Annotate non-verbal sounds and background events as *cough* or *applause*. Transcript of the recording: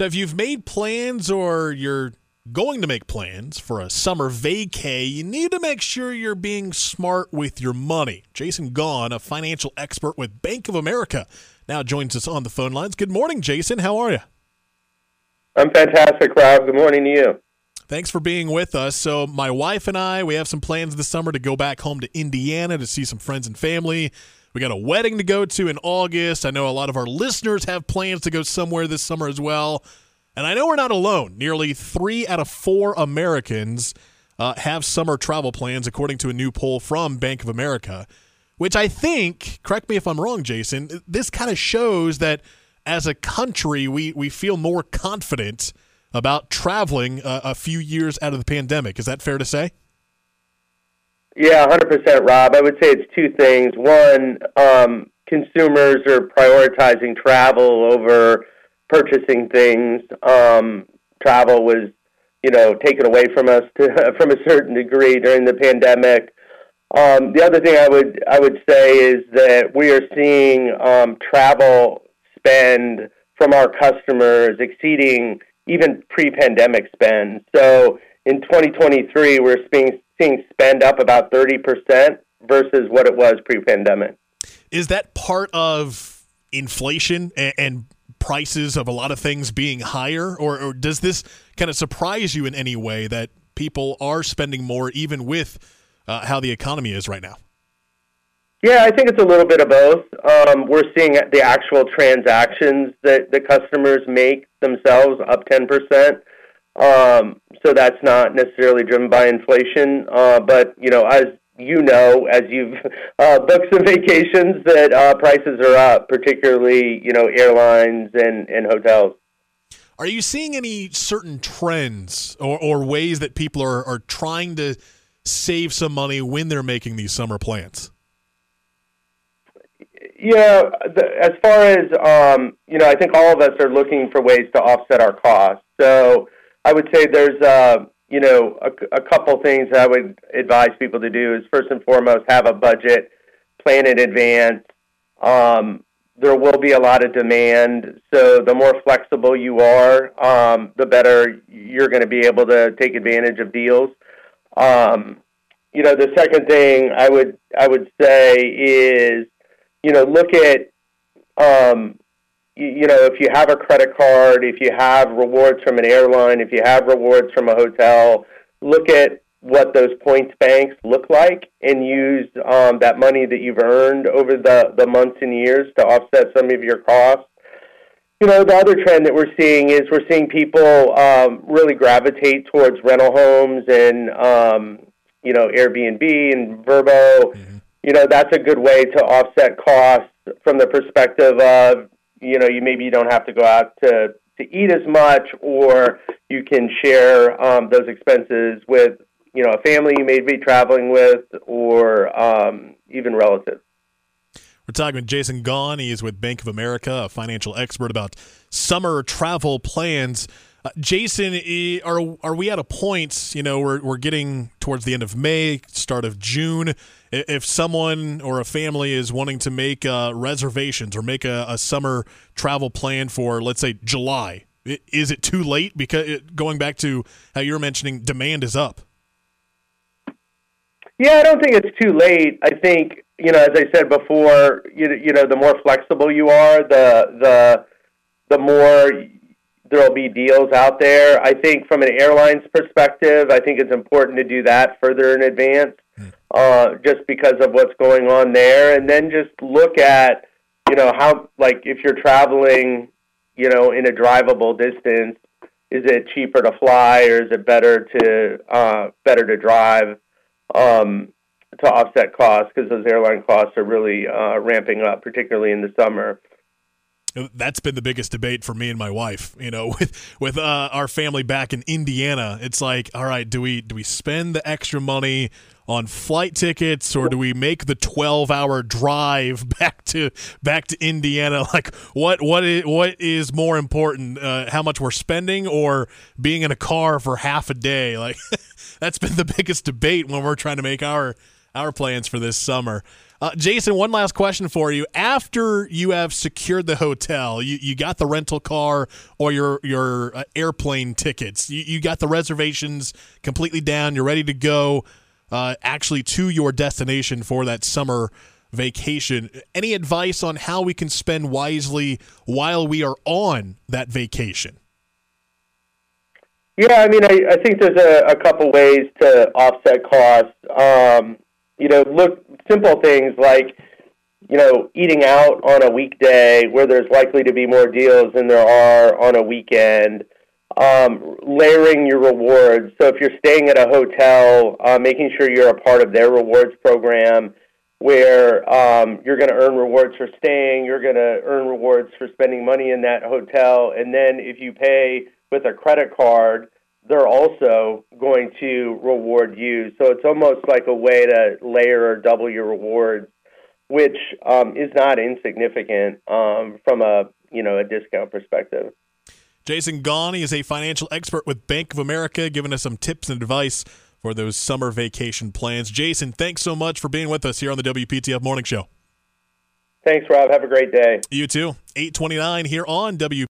So if you've made plans or you're going to make plans for a summer vacay, you need to make sure you're being smart with your money. Jason Gaughan, a financial expert with Bank of America, now joins us on the phone lines. Good morning, Jason. How are you? I'm fantastic, Rob. Good morning to you. Thanks for being with us. So, my wife and I, we have some plans this summer to go back home to Indiana to see some friends and family. We got a wedding to go to in August. I know a lot of our listeners have plans to go somewhere this summer as well. And I know we're not alone. Nearly three out of four Americans uh, have summer travel plans, according to a new poll from Bank of America, which I think, correct me if I'm wrong, Jason, this kind of shows that as a country, we, we feel more confident about traveling uh, a few years out of the pandemic. Is that fair to say? Yeah, 100%, Rob. I would say it's two things. One, um, consumers are prioritizing travel over purchasing things. Um, travel was, you know, taken away from us to, *laughs* from a certain degree during the pandemic. Um, the other thing I would I would say is that we are seeing um, travel spend from our customers exceeding even pre-pandemic spend. So in 2023, we're seeing, spend up about 30% versus what it was pre-pandemic. Is that part of inflation and, and prices of a lot of things being higher, or, or does this kind of surprise you in any way that people are spending more, even with uh, how the economy is right now? Yeah, I think it's a little bit of both. Um, we're seeing the actual transactions that the customers make themselves up 10%. Um, so that's not necessarily driven by inflation. Uh, but, you know, as you know, as you've *laughs* uh, booked some vacations, that uh, prices are up, particularly, you know, airlines and, and hotels. Are you seeing any certain trends or, or ways that people are, are trying to save some money when they're making these summer plans? Yeah, the, as far as um, you know, I think all of us are looking for ways to offset our costs. So I would say there's uh, you know a, a couple things I would advise people to do is first and foremost have a budget, plan in advance. Um, there will be a lot of demand, so the more flexible you are, um, the better you're going to be able to take advantage of deals. Um, you know, the second thing I would I would say is you know, look at, um, you, know, if you have a credit card, if you have rewards from an airline, if you have rewards from a hotel, look at what those points banks look like and use um, that money that you've earned over the, the months and years to offset some of your costs. You know, the other trend that we're seeing is we're seeing people um, really gravitate towards rental homes and, um, you know, Airbnb and Vrbo. Mm-hmm you know that's a good way to offset costs from the perspective of you know you maybe you don't have to go out to to eat as much or you can share um, those expenses with you know a family you may be traveling with or um, even relatives we're talking with Jason Gaughan. He is with Bank of America, a financial expert about summer travel plans. Uh, Jason, are are we at a point? You know, we're we're getting towards the end of May, start of June. If someone or a family is wanting to make uh, reservations or make a, a, summer travel plan for, let's say, July, is it too late? Because it, going back to how you were mentioning, demand is up. Yeah, I don't think it's too late. I think you know, as I said before, you you know, the more flexible you are, the the the more there'll be deals out there. I think from an airline's perspective, I think it's important to do that further in advance, hmm. uh, just because of what's going on there, and then just look at, you know, how like if you're traveling, you know, in a drivable distance, is it cheaper to fly or is it better to uh, better to drive um, to offset costs because those airline costs are really uh, ramping up, particularly in the summer that's been the biggest debate for me and my wife you know *laughs* with with uh, our family back in indiana. It's like all right do we do we spend the extra money on flight tickets or do we make the 12 hour drive *laughs* back to back to indiana? *laughs* Like what what is what is more important uh, how much we're spending or being in a car for half a day? Like that's been the biggest debate when we're trying to make our our plans for this summer. Uh, Jason, one last question for you. After you have secured the hotel, you, you got the rental car or your your uh, airplane tickets, you, you got the reservations completely down, you're ready to go uh, actually to your destination for that summer vacation. Any advice on how we can spend wisely while we are on that vacation? Yeah, I mean, I, I think there's a, a couple ways to offset costs. Um, you know, look simple things like you know eating out on a weekday where there's likely to be more deals than there are on a weekend. Um, layering your rewards. So if you're staying at a hotel, uh, making sure you're a part of their rewards program, where um, you're going to earn rewards for staying, you're going to earn rewards for spending money in that hotel, and then if you pay with a credit card, they're also going to reward you. So it's almost like a way to layer or double your rewards, which um, is not insignificant um, from a you know a discount perspective. Jason Gaughney is a financial expert with Bank of America, giving us some tips and advice for those summer vacation plans. Jason, thanks so much for being with us here on the WPTF Morning Show. Thanks, Rob. Have a great day. You too. 829 here on W.